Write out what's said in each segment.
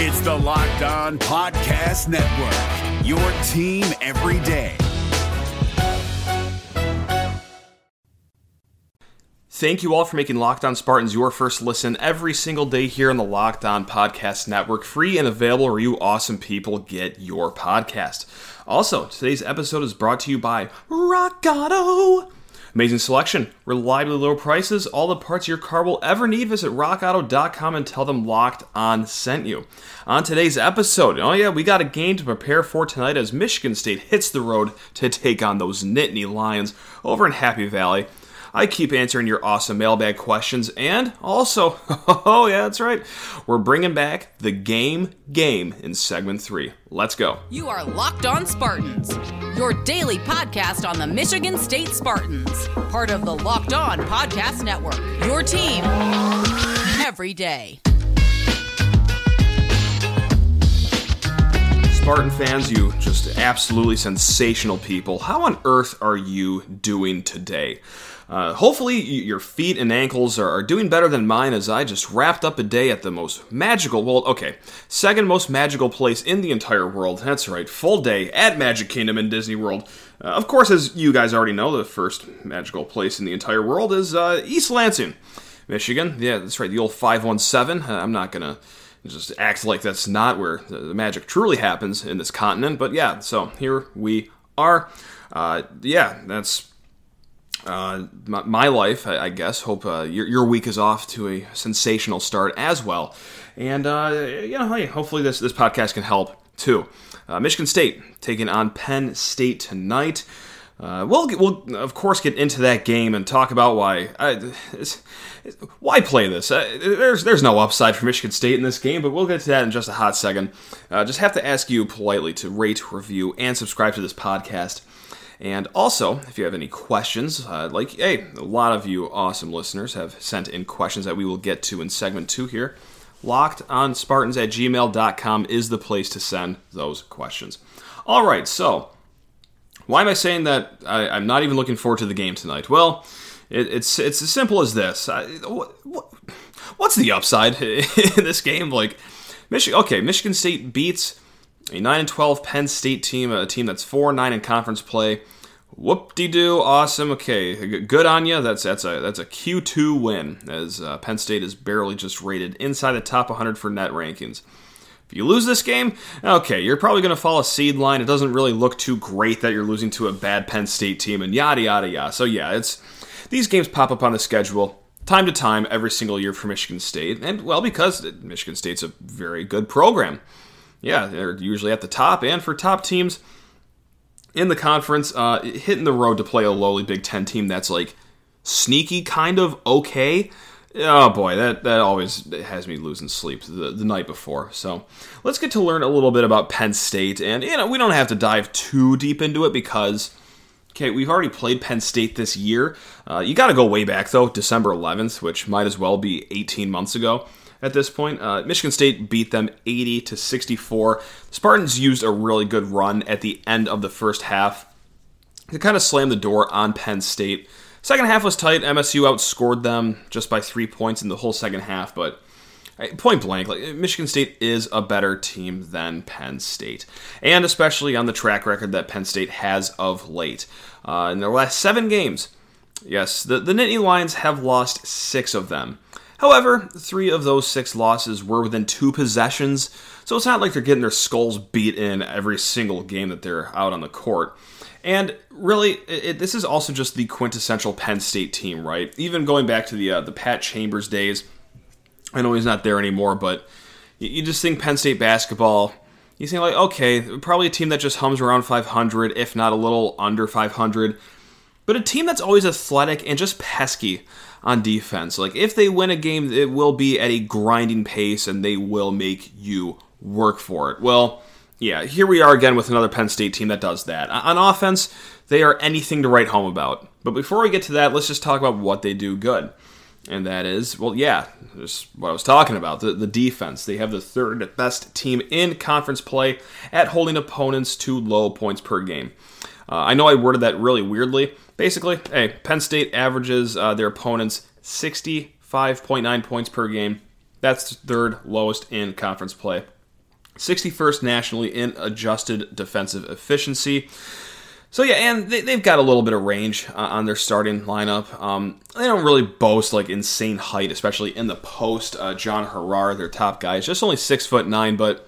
It's the Locked On Podcast Network, your team every day. Thank you all for making Locked On Spartans your first listen every single day here on the Locked On Podcast Network, free and available where you awesome people get your podcast. Also, today's episode is brought to you by Rock Auto. Amazing selection, reliably low prices, all the parts your car will ever need. Visit rockauto.com and tell them Locked On sent you. On today's episode, oh yeah, we got a game to prepare for tonight as Michigan State hits the road to take on those Nittany Lions over in Happy Valley. I keep answering your awesome mailbag questions, and also, oh yeah, that's right, we're bringing back the game game in segment three. Let's go. You are Locked On Spartans, your daily podcast on the Michigan State Spartans, part of the Locked On Podcast Network. Your team every day. Spartan fans, you just absolutely sensational people. How on earth are you doing today? Uh, hopefully, your feet and ankles are, doing better than mine as I just wrapped up a day at the most magical, well, okay, second most magical place in the entire world. That's right, full day at Magic Kingdom in Disney World. Uh, of course, as you guys already know, the first magical place in the entire world is uh, East Lansing, Michigan. Yeah, that's right, the old 517. Uh, I'm not going to just act like that's not where the magic truly happens in this continent, but yeah, so here we are. Uh, yeah, that's uh, my, my, life, I, I guess. Hope uh, your, your week is off to a sensational start as well. And, uh, you know, hey, hopefully this, this podcast can help too. Uh, Michigan State taking on Penn State tonight. Uh, we'll, we'll, of course, get into that game and talk about why. I, it's, it's, why play this? Uh, there's, there's no upside for Michigan State in this game, but we'll get to that in just a hot second. just have to ask you politely to rate, review, and subscribe to this podcast and also, if you have any questions, uh, like, hey, a lot of you awesome listeners have sent in questions that we will get to in segment two here. Locked on Spartans at gmail.com is the place to send those questions. All right, so why am I saying that I, am not even looking forward to the game tonight? Well, it, it's it's as simple as this. I, what, what, what's the upside in this game? Like, Michigan, okay, Michigan State beats a 9 and 12 Penn State team, a team that's 4 9 in conference play. Whoop de doo, awesome. Okay, good on you. That's that's a that's a Q2 win as uh, Penn State is barely just rated inside the top 100 for net rankings. If you lose this game, okay, you're probably going to fall a seed line. It doesn't really look too great that you're losing to a bad Penn State team and yada yada yada. So yeah, it's these games pop up on the schedule time to time every single year for Michigan State, and well because Michigan State's a very good program yeah, they're usually at the top. And for top teams in the conference, uh, hitting the road to play a lowly Big Ten team that's like sneaky, kind of okay. Oh boy, that, that always has me losing sleep the, the night before. So let's get to learn a little bit about Penn State. And, you know, we don't have to dive too deep into it because, okay, we've already played Penn State this year. Uh, you got to go way back, though, December 11th, which might as well be 18 months ago at this point. Uh, Michigan State beat them 80 to 64. Spartans used a really good run at the end of the first half to kind of slam the door on Penn State. Second half was tight. MSU outscored them just by three points in the whole second half, but point blank, like Michigan State is a better team than Penn State, and especially on the track record that Penn State has of late. Uh, in their last seven games, yes, the, the Nittany Lions have lost six of them. However, three of those six losses were within two possessions, so it's not like they're getting their skulls beat in every single game that they're out on the court. And really, it, this is also just the quintessential Penn State team, right? Even going back to the uh, the Pat Chambers days, I know he's not there anymore, but you, you just think Penn State basketball. You think like, okay, probably a team that just hums around 500, if not a little under 500, but a team that's always athletic and just pesky on defense. Like if they win a game, it will be at a grinding pace and they will make you work for it. Well, yeah, here we are again with another Penn State team that does that. On offense, they are anything to write home about. But before we get to that, let's just talk about what they do good. And that is, well, yeah, just what I was talking about the, the defense. They have the third best team in conference play at holding opponents to low points per game. Uh, I know I worded that really weirdly, basically, hey, Penn State averages uh, their opponents 65.9 points per game. That's third lowest in conference play. 61st nationally in adjusted defensive efficiency. So yeah, and they, have got a little bit of range uh, on their starting lineup. Um, they don't really boast like insane height, especially in the post. Uh, John Harrar, their top guy, is just only six foot nine. But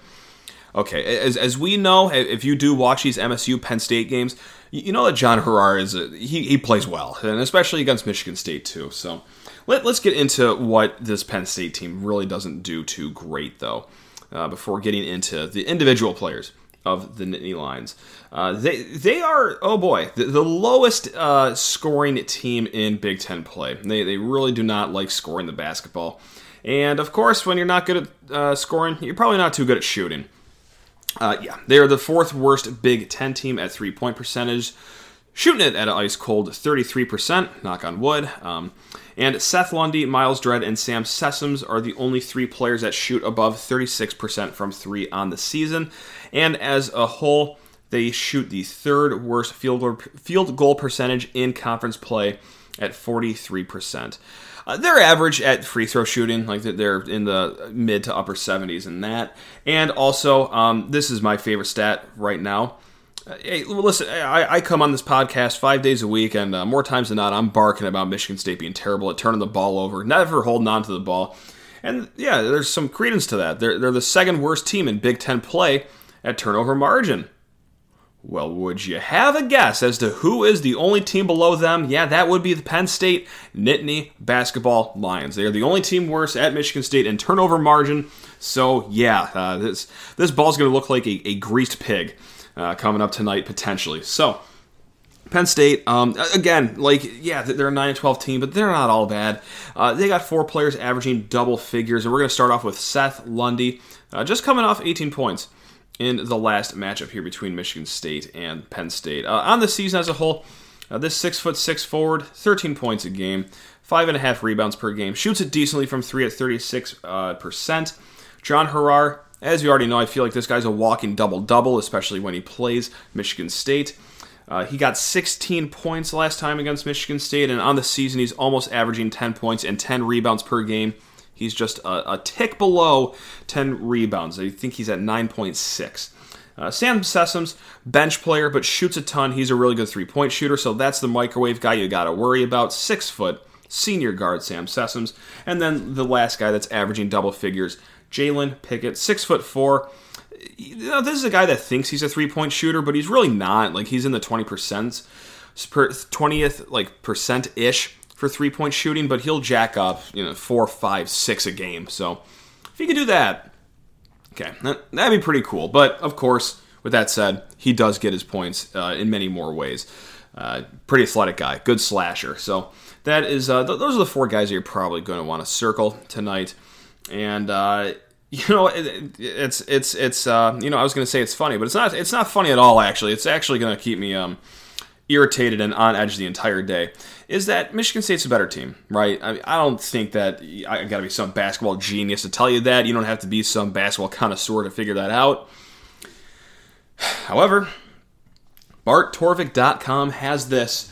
okay, as, as we know, if you do watch these MSU Penn State games, you, know that John Harrar is a, he he plays well, and especially against Michigan State too. So let, us get into what this Penn State team really doesn't do too great though. Uh, before getting into the individual players of the Nittany Lions. Uh, they they are oh boy the, the lowest uh, scoring team in Big Ten play. They they really do not like scoring the basketball, and of course when you're not good at uh, scoring, you're probably not too good at shooting. Uh, yeah, they are the fourth worst Big Ten team at three point percentage, shooting it at an ice cold 33%. Knock on wood. Um, and Seth Lundy, Myles Dread, and Sam Sessoms are the only three players that shoot above 36% from three on the season. And as a whole, they shoot the third worst field goal, field goal percentage in conference play at 43%. Uh, they're average at free throw shooting, like they're in the mid to upper 70s in that. And also, um, this is my favorite stat right now. Uh, hey, listen, I, I, come on this podcast five days a week, and uh, more times than not, I'm barking about Michigan State being terrible at turning the ball over, never holding on to the ball. And yeah, there's some credence to that. They're, they're the second worst team in Big Ten play at turnover margin. Well, would you have a guess as to who is the only team below them? Yeah, that would be the Penn State Nittany Basketball Lions. They are the only team worse at Michigan State in turnover margin. So yeah, uh, this this ball's going to look like a, a greased pig uh, coming up tonight potentially. So. Penn State, um, again, like, yeah, they're a 9 12 team, but they're not all bad. Uh, they got four players averaging double figures, and we're going to start off with Seth Lundy, uh, just coming off 18 points in the last matchup here between Michigan State and Penn State. Uh, on the season as a whole, uh, this six foot six forward, 13 points a game, five and a half rebounds per game, shoots it decently from three at 36 uh, percent. John Harrar, as you already know, I feel like this guy's a walking double double, especially when he plays Michigan State. Uh, he got 16 points last time against Michigan State, and on the season, he's almost averaging 10 points and 10 rebounds per game. He's just a, a tick below 10 rebounds. I think he's at 9.6. Uh, Sam Sessoms, bench player, but shoots a ton. He's a really good three point shooter, so that's the microwave guy you got to worry about. Six foot, senior guard Sam Sessoms. And then the last guy that's averaging double figures, Jalen Pickett, six foot four. You know, this is a guy that thinks he's a three point shooter, but he's really not. Like, he's in the 20%, 20th, like, percent ish for three point shooting, but he'll jack up, you know, four, five, six a game. So if he could do that, okay, that, that'd be pretty cool. But of course, with that said, he does get his points uh, in many more ways. Uh, pretty athletic guy, good slasher. So that is uh, th- those are the four guys that you're probably going to want to circle tonight. And uh, you know, it, it's it's it's uh, you know I was going to say it's funny, but it's not it's not funny at all. Actually, it's actually going to keep me um, irritated and on edge the entire day is that Michigan State's a better team, right? I, I don't think that I got to be some basketball genius to tell you that. You don't have to be some basketball connoisseur to figure that out. However, BartTorvik.com has this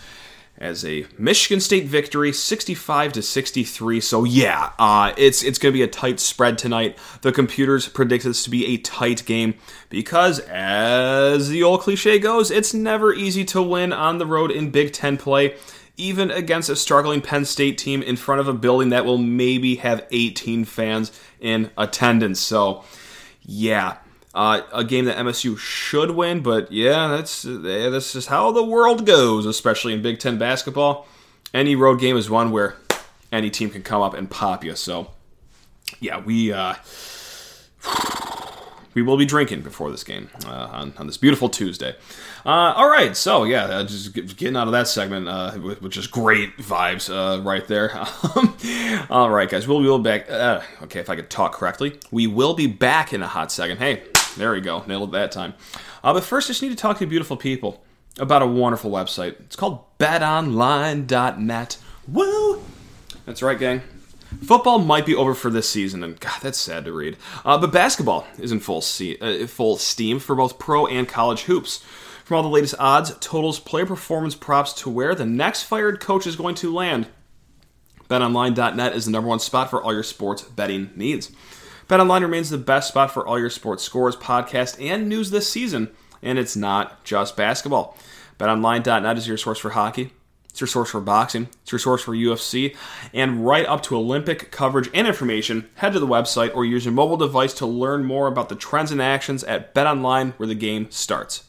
as a Michigan State victory, 65 to 63. So yeah, uh, it's it's going to be a tight spread tonight. The computers predict this to be a tight game because, as the old cliche goes, it's never easy to win on the road in Big Ten play even against a struggling Penn State team in front of a building that will maybe have 18 fans in attendance. So, yeah, uh, a game that MSU should win, but yeah, that's yeah, that's just how the world goes, especially in Big Ten basketball. Any road game is one where any team can come up and pop you. So, yeah, we. Uh, we will be drinking before this game uh, on, on this beautiful Tuesday. Uh, all right, so yeah, uh, just getting out of that segment, uh, which is great vibes uh, right there. all right, guys, we'll be back. Uh, okay, if I could talk correctly, we will be back in a hot second. Hey, there we go, nailed it that time. Uh, but first, I just need to talk to beautiful people about a wonderful website. It's called BetOnline.net. Woo! That's right, gang. Football might be over for this season, and God, that's sad to read. Uh, but basketball is in full, se- uh, full steam for both pro and college hoops. From all the latest odds, totals, player performance props to where the next fired coach is going to land, BetOnline.net is the number one spot for all your sports betting needs. BetOnline remains the best spot for all your sports scores, podcast, and news this season, and it's not just basketball. BetOnline.net is your source for hockey. It's your source for boxing. It's your source for UFC. And right up to Olympic coverage and information, head to the website or use your mobile device to learn more about the trends and actions at BetOnline where the game starts.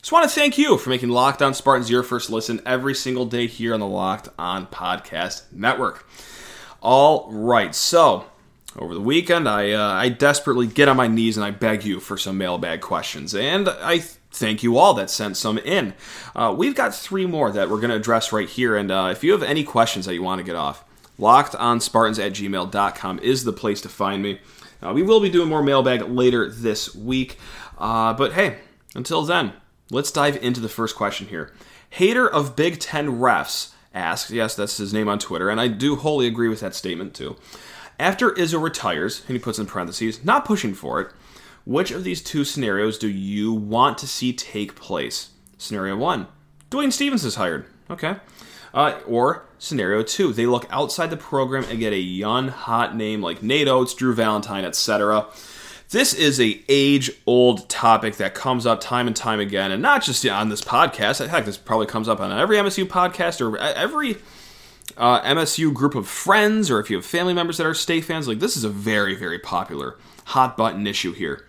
just want to thank you for making Locked On Spartans your first listen every single day here on the Locked On Podcast Network. All right, so over the weekend, I uh, I desperately get on my knees and I beg you for some mailbag questions, and I thank you all that sent some in. Uh, we've got three more that we're going to address right here, and uh, if you have any questions that you want to get off, lockedonspartans at gmail.com is the place to find me. Uh, we will be doing more mailbag later this week, uh, but hey, until then, let's dive into the first question here. Hater of Big Ten refs asks, yes, that's his name on Twitter, and I do wholly agree with that statement too. After Izzo retires, and he puts in parentheses, not pushing for it, which of these two scenarios do you want to see take place? Scenario one, Dwayne Stephens is hired. Okay. Uh, or scenario two, they look outside the program and get a young, hot name like Nate Oats, Drew Valentine, etc. This is a age-old topic that comes up time and time again, and not just on this podcast. Heck, this probably comes up on every MSU podcast or every uh, MSU group of friends, or if you have family members that are state fans. Like this is a very, very popular hot button issue here.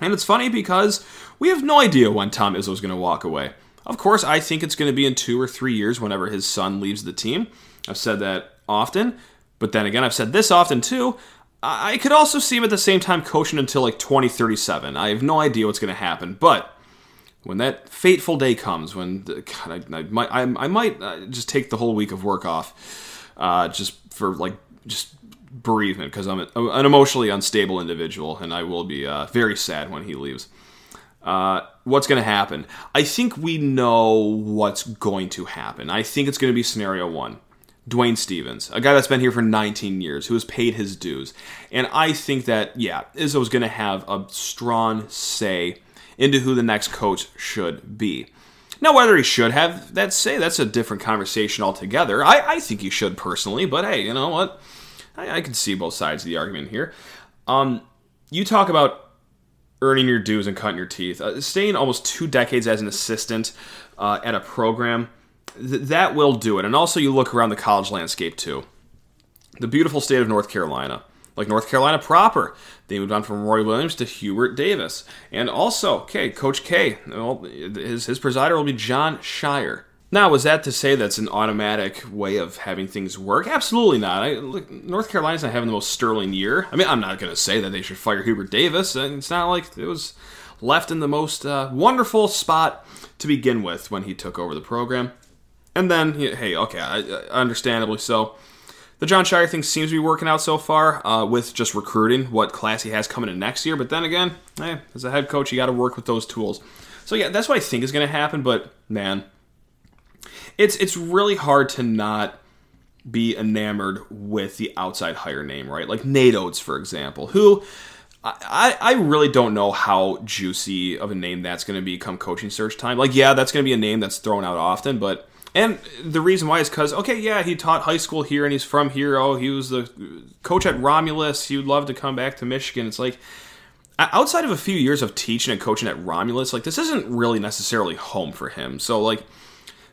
And it's funny because we have no idea when Tom Izzo is going to walk away. Of course, I think it's going to be in two or three years whenever his son leaves the team. I've said that often, but then again, I've said this often too. I could also see him at the same time coaching until like 2037. I have no idea what's going to happen, but when that fateful day comes, when the, God, I, I, might, I, I might uh, just take the whole week of work off, uh, just for like just bereavement because I'm an emotionally unstable individual, and I will be uh, very sad when he leaves. Uh, what's going to happen? I think we know what's going to happen. I think it's going to be scenario one. Dwayne Stephens, a guy that's been here for 19 years, who has paid his dues. And I think that, yeah, Izzo's going to have a strong say into who the next coach should be. Now, whether he should have that say, that's a different conversation altogether. I, I think he should personally, but hey, you know what? I, I can see both sides of the argument here. Um, you talk about earning your dues and cutting your teeth. Uh, staying almost two decades as an assistant uh, at a program, th- that will do it. And also, you look around the college landscape too. The beautiful state of North Carolina, like North Carolina proper, they moved on from Roy Williams to Hubert Davis. And also, okay, Coach K, well, his, his presider will be Jon Scheyer. Now, was that to say that's an automatic way of having things work? Absolutely not. I, look, North Carolina's not having the most sterling year. I mean, I'm not going to say that they should fire Hubert Davis. It's not like it was left in the most uh, wonderful spot to begin with when he took over the program. And then, hey, okay, understandably so. The Jon Scheyer thing seems to be working out so far uh, with just recruiting what class he has coming in next year. But then again, hey, as a head coach, you got to work with those tools. So yeah, that's what I think is going to happen. But man, it's it's really hard to not be enamored with the outside hire name, right? Like Nate Oats, for example, who I, I really don't know how juicy of a name that's going to become coaching search time. Like, yeah, that's going to be a name that's thrown out often, but and the reason why is because okay, yeah, he taught high school here and he's from here. Oh, he was the coach at Romulus. He would love to come back to Michigan. It's like outside of a few years of teaching and coaching at Romulus, like this isn't really necessarily home for him. So like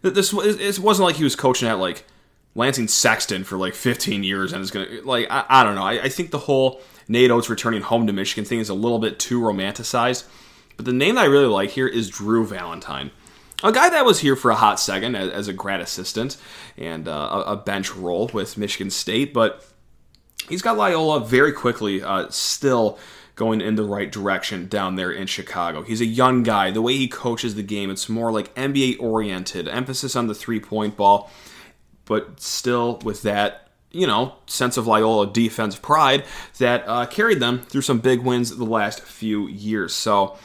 this it wasn't like he was coaching at like Lansing Sexton for like 15 years and it's gonna like I, I don't know. I, I, think the whole Nate Oats returning home to Michigan thing is a little bit too romanticized. But the name that I really like here is Drew Valentine, a guy that was here for a hot second as, as a grad assistant and uh, a, bench role with Michigan State, but he's got Loyola very quickly uh, still going in the right direction down there in Chicago. He's a young guy. The way he coaches the game, it's more like NBA oriented, emphasis on the three point ball, but still with that you know, sense of Loyola defense pride that uh, carried them through some big wins the last few years. So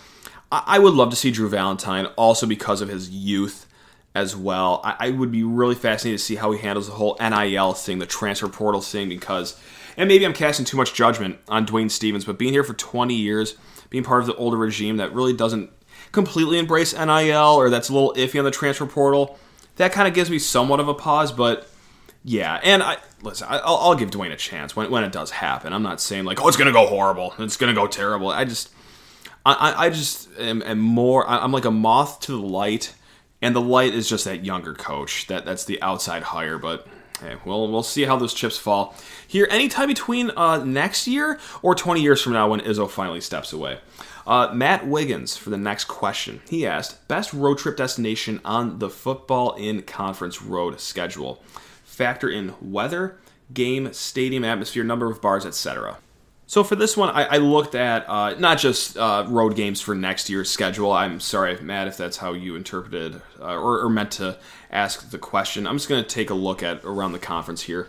I, would love to see Drew Valentine also because of his youth as well. I, would be really fascinated to see how he handles the whole NIL thing, the transfer portal thing, because, and maybe I'm casting too much judgment on Dwayne Stephens, but being here for 20 years, being part of the older regime that really doesn't completely embrace NIL or that's a little iffy on the transfer portal, that kind of gives me somewhat of a pause. But yeah, and I listen, I, will I'll give Dwayne a chance when, when it does happen. I'm not saying like, oh, it's gonna go horrible, it's gonna go terrible. I just, I, I just am, am more. I'm like a moth to the light, and the light is just that younger coach. That that's the outside hire, but. Hey, well, we'll see how those chips fall here anytime between uh, next year or 20 years from now when Izzo finally steps away. Uh, Matt Wiggins for the next question. He asked, best road trip destination on the football in conference road schedule. Factor in weather, game, stadium atmosphere, number of bars, etc. So for this one, I, I looked at uh, not just uh, road games for next year's schedule. I'm sorry, Matt, if that's how you interpreted uh, or, or, meant to ask the question. I'm just going to take a look at around the conference here.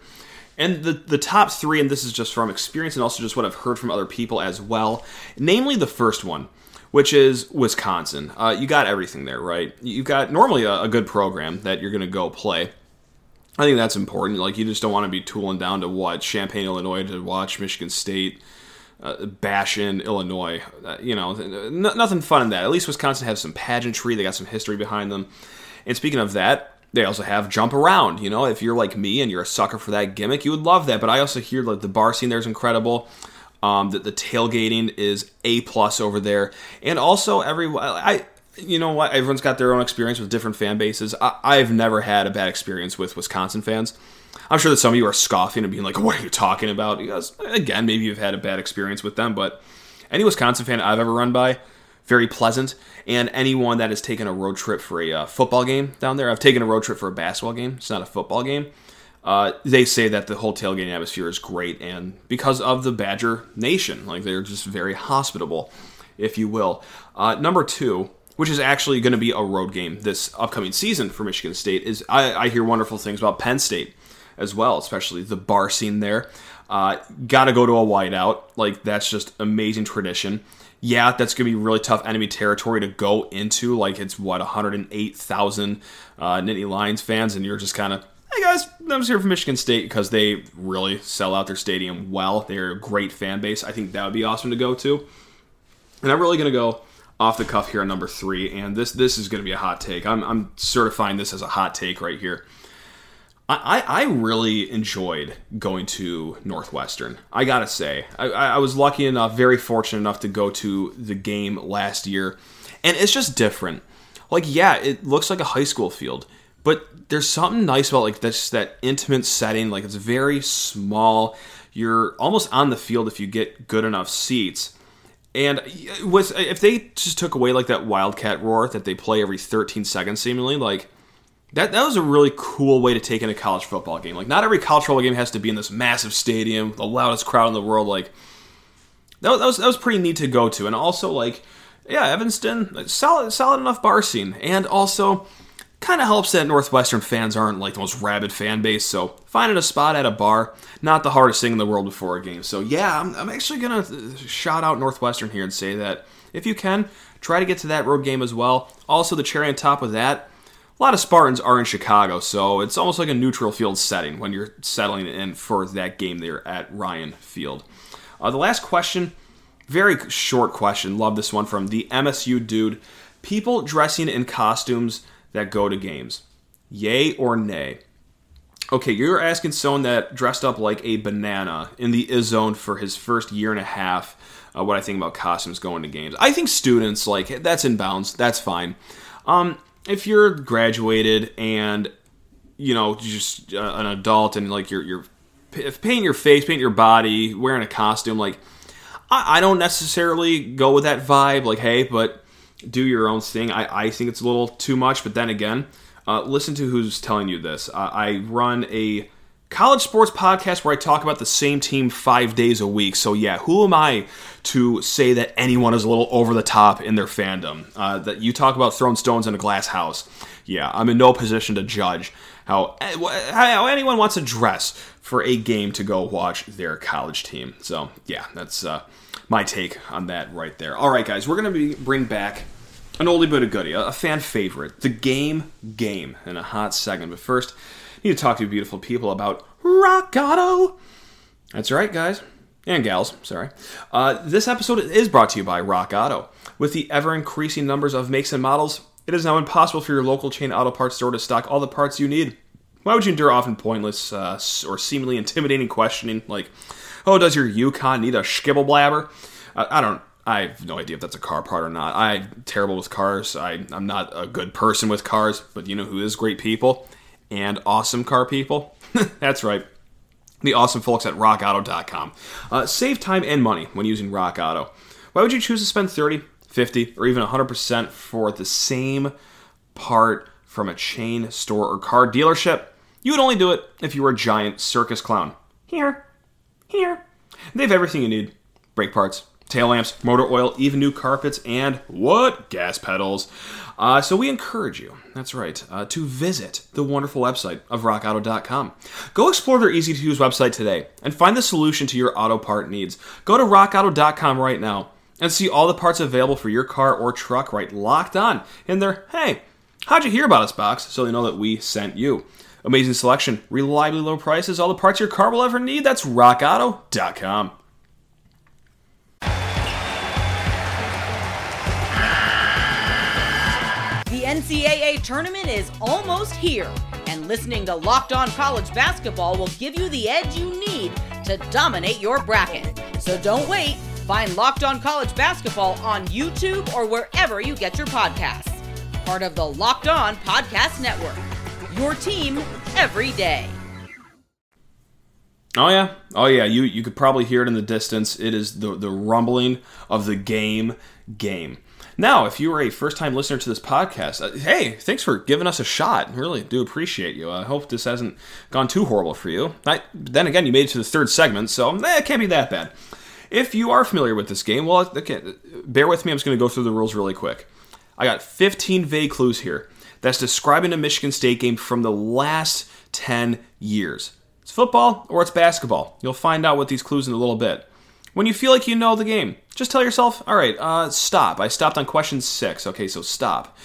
And the, the top three, and this is just from experience and also just what I've heard from other people as well, namely the first one, which is Wisconsin. Uh, you got everything there, right? You've got normally a, a good program that you're going to go play. I think that's important. Like, you just don't want to be tooling down to what? Champaign, Illinois to watch Michigan State uh, bash in Illinois. Uh, you know, n- nothing fun in that. At least Wisconsin has some pageantry, they got some history behind them. And speaking of that, they also have jump around. You know, if you're like me and you're a sucker for that gimmick, you would love that. But I also hear like the bar scene there is incredible. Um, that the tailgating is a plus over there, and also every I you know what everyone's got their own experience with different fan bases. I, I've never had a bad experience with Wisconsin fans. I'm sure that some of you are scoffing and being like, "What are you talking about?" Because again, maybe you've had a bad experience with them, but any Wisconsin fan I've ever run by, very pleasant. And anyone that has taken a road trip for a uh, football game down there, I've taken a road trip for a basketball game. It's not a football game. Uh, they say that the whole tailgating atmosphere is great, and because of the Badger Nation, like they're just very hospitable, if you will. Uh, number two, which is actually going to be a road game this upcoming season for Michigan State, is I, I hear wonderful things about Penn State as well, especially the bar scene there. Uh, Got to go to a whiteout, like that's just amazing tradition yeah, that's going to be really tough enemy territory to go into. Like it's what 108,000 uh, Nittany Lions fans, and you're just kind of, hey guys, I'm just here from Michigan State because they really sell out their stadium well. They're a great fan base. I think that would be awesome to go to. And I'm really going to go off the cuff here on number three, and this this is going to be a hot take. I'm, I'm certifying this as a hot take right here. I, I really enjoyed going to Northwestern. I gotta say, I, I was lucky enough, very fortunate enough to go to the game last year, and it's just different. Like, yeah, it looks like a high school field, but there's something nice about like this that intimate setting. Like, it's very small. You're almost on the field if you get good enough seats. And with if they just took away like that wildcat roar that they play every 13 seconds, seemingly like that that was a really cool way to take in a college football game. Like not every college football game has to be in this massive stadium, the loudest crowd in the world. Like that, that was that was pretty neat to go to, and also like yeah, Evanston solid solid enough bar scene, and also kind of helps that Northwestern fans aren't like the most rabid fan base. So finding a spot at a bar, not the hardest thing in the world before a game. So yeah, I'm, I'm actually gonna shout out Northwestern here and say that if you can, try to get to that road game as well. Also, the cherry on top of that a lot of Spartans are in Chicago, so it's almost like a neutral field setting when you're settling in for that game there at Ryan Field. Uh, the last question, very short question. Love this one from the MSU dude. People dressing in costumes that go to games. Yay or nay? Okay, you're asking someone that dressed up like a banana in the Izzone for his first year and a half. Uh, what I think about costumes going to games. I think students like that's in bounds. That's fine. Um, if you're graduated and you know just uh, an adult and like you're you're painting your face, painting your body, wearing a costume, like I, I don't necessarily go with that vibe. Like, hey, but do your own thing. I, I think it's a little too much, but then again, uh, listen to who's telling you this. Uh, I run a college sports podcast where I talk about the same team five days a week. So, yeah, who am I to say that anyone is a little over the top in their fandom? Uh, that you talk about throwing stones in a glass house. Yeah, I'm in no position to judge how how anyone wants to dress for a game to go watch their college team. So yeah, that's uh, my take on that right there. All right, guys, we're gonna be bring back an oldie but a goodie, a fan favorite, the game game, in a hot second. But first, I need to talk to you beautiful people about Rock Auto. That's right, guys and gals, sorry. Uh, this episode is brought to you by Rock Auto. With the ever increasing numbers of makes and models, it is now impossible for your local chain auto parts store to stock all the parts you need. Why would you endure often pointless uh, or seemingly intimidating questioning like, "Oh, does your Yukon need a skibble blabber?" I, I don't. I have no idea if that's a car part or not. I'm terrible with cars. I, I'm not a good person with cars, but you know who is great people and awesome car people? that's right the awesome folks at rockauto.com. Uh, save time and money when using Rock Auto. Why would you choose to spend 30, 50, or even 100% for the same part from a chain store or car dealership? You would only do it if you were a giant circus clown. Here, here. They have everything you need brake parts, tail lamps, motor oil, even new carpets, and what? Gas pedals. Uh, so we encourage you, that's right, uh, to visit the wonderful website of rockauto.com. Go explore their easy to use website today and find the solution to your auto part needs. Go to rockauto.com right now and see all the parts available for your car or truck right locked on in their Hey, how'd you hear about us box so they know that we sent you. Amazing selection, reliably low prices, all the parts your car will ever need. That's rockauto.com. The NCAA tournament is almost here, and listening to Locked On College Basketball will give you the edge you need to dominate your bracket. So don't wait. Find Locked On College Basketball on YouTube or wherever you get your podcasts. Part of the Locked On Podcast Network. Your team every day. Oh yeah, oh yeah. You you could probably hear it in the distance. It is the the rumbling of the game game. Now, if you are a first time listener to this podcast, uh, hey, thanks for giving us a shot. Really do appreciate you. I hope this hasn't gone too horrible for you. I, then again, you made it to the third segment, so eh, it can't be that bad. If you are familiar with this game, well, okay, bear with me. I'm just going to go through the rules really quick. I got 15 vague clues here that's describing a Michigan State game from the last 10 years. It's football or it's basketball. You'll find out with these clues in a little bit. When you feel like you know the game, just tell yourself, all right, uh, stop. I stopped on question six. Okay, so stop.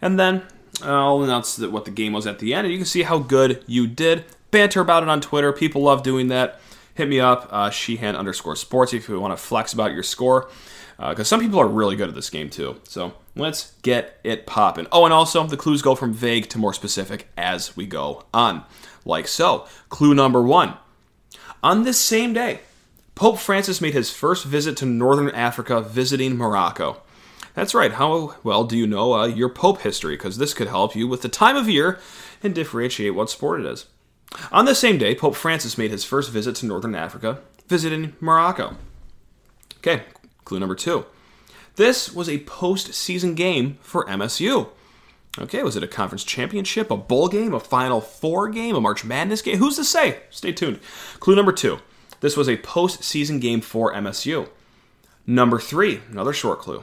And then uh, I'll announce what the game was at the end, and you can see how good you did. Banter about it on Twitter. People love doing that. Hit me up, uh, Sheehan underscore sports, if you want to flex about your score. Because uh, some people are really good at this game, too. So let's get it popping. Oh, and also, the clues go from vague to more specific as we go on. Like so. Clue number one. On this same day, Pope Francis made his first visit to northern Africa visiting Morocco. That's right, how well do you know uh, your Pope history? Because this could help you with the time of year and differentiate what sport it is. On the same day, Pope Francis made his first visit to northern Africa, visiting Morocco. Okay, clue number two. This was a postseason game for MSU. Okay, was it a conference championship, a bowl game, a Final Four game, a March Madness game? Who's to say? Stay tuned. Clue number two. This was a postseason game for MSU. Number three, another short clue.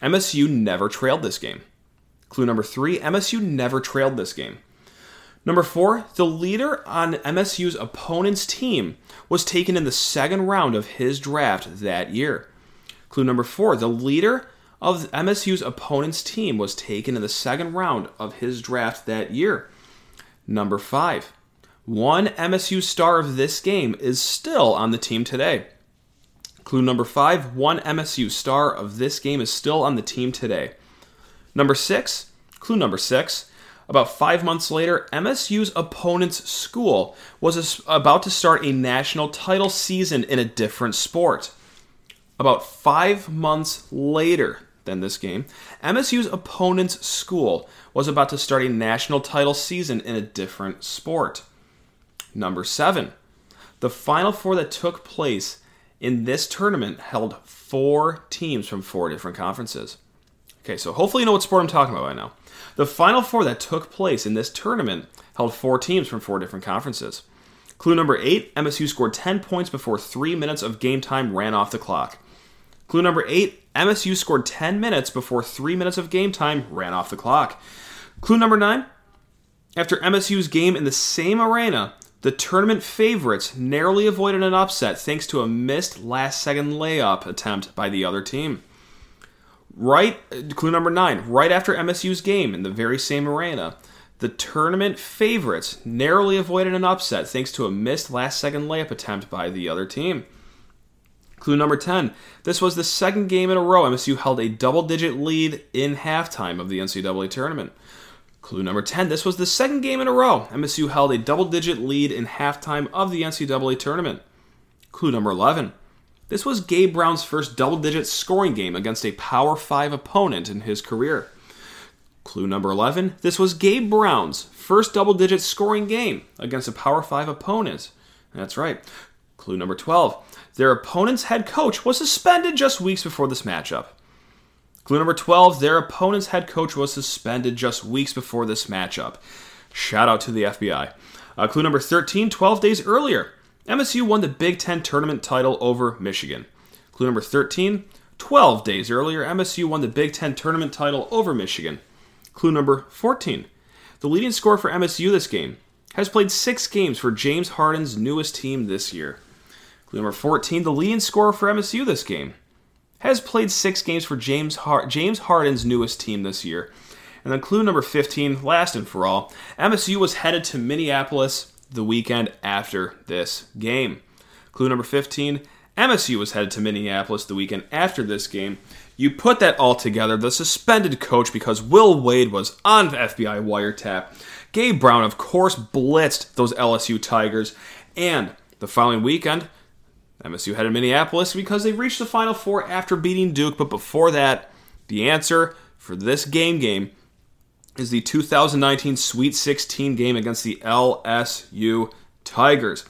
MSU never trailed this game. Clue number three MSU never trailed this game. Number four, the leader on MSU's opponent's team was taken in the second round of his draft that year. Clue number four, the leader of MSU's opponent's team was taken in the second round of his draft that year. Number five, one MSU star of this game is still on the team today. Clue number five one MSU star of this game is still on the team today. Number six, clue number six. About five months later, MSU's opponent's school was about to start a national title season in a different sport. About five months later than this game, MSU's opponent's school was about to start a national title season in a different sport. Number seven, the Final Four that took place in this tournament held four teams from four different conferences. Okay, so hopefully you know what sport I'm talking about right now. The Final Four that took place in this tournament held four teams from four different conferences. Clue number eight MSU scored 10 points before three minutes of game time ran off the clock. Clue number eight MSU scored 10 minutes before three minutes of game time ran off the clock. Clue number nine After MSU's game in the same arena, the tournament favorites narrowly avoided an upset thanks to a missed last second layup attempt by the other team. Right, clue number nine, right after MSU's game in the very same arena, the tournament favorites narrowly avoided an upset thanks to a missed last second layup attempt by the other team. Clue number 10. This was the second game in a row MSU held a double digit lead in halftime of the NCAA tournament. Clue number 10. This was the second game in a row MSU held a double digit lead in halftime of the NCAA tournament. Clue number 11. This was Gabe Brown's first double digit scoring game against a Power 5 opponent in his career. Clue number 11. This was Gabe Brown's first double digit scoring game against a Power 5 opponent. That's right. Clue number 12. Their opponent's head coach was suspended just weeks before this matchup. Clue number 12 their opponent's head coach was suspended just weeks before this matchup. Shout out to the FBI. Uh, clue number 13 12 days earlier, MSU won the Big Ten tournament title over Michigan. Clue number 13 12 days earlier, MSU won the Big Ten tournament title over Michigan. Clue number 14 the leading scorer for MSU this game has played six games for James Harden's newest team this year. Number 14, the leading scorer for MSU this game, has played six games for James, James Harden's newest team this year. And then clue number 15, last and for all, MSU was headed to Minneapolis the weekend after this game. Clue number 15, MSU was headed to Minneapolis the weekend after this game. You put that all together, the suspended coach because Will Wade was on the FBI wiretap. Gabe Brown, of course, blitzed those LSU Tigers. And the following weekend, MSU headed Minneapolis because they reached the Final Four after beating Duke. But before that, the answer for this game game is the 2019 Sweet 16 game against the LSU Tigers.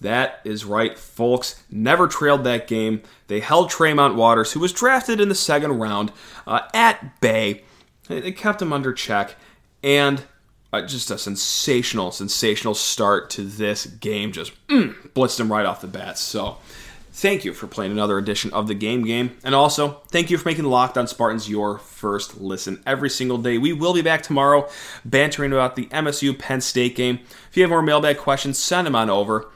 That is right, folks. Never trailed that game. They held Tremont Waters, who was drafted in the second round, uh, at bay. They kept him under check. And uh, just a sensational, sensational start to this game. Just mm, blitzed him right off the bat. So, thank you for playing another edition of the Game Game. And also, thank you for making On Spartans your first listen every single day. We will be back tomorrow bantering about the MSU Penn State game. If you have more mailbag questions, send them on over.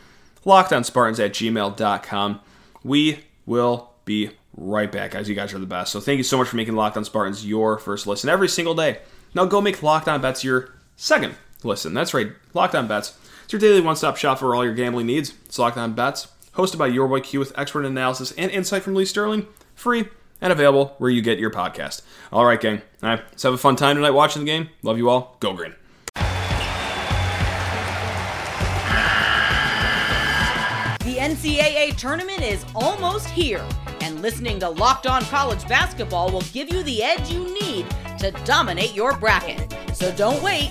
LockedOnSpartans at gmail.com. We will be right back, guys. You guys are the best. So, thank you so much for making Locked On Spartans your first listen every single day. Now, go make Locked On Bets your Second, listen, that's right, Locked On Bets. It's your daily one stop shop for all your gambling needs. It's Locked On Bets, hosted by your boy Q with expert analysis and insight from Lee Sterling, free and available where you get your podcast. All right, gang. All right, let's have a fun time tonight watching the game. Love you all. Go green. The NCAA tournament is almost here, and listening to Locked On College Basketball will give you the edge you need to dominate your bracket. So don't wait.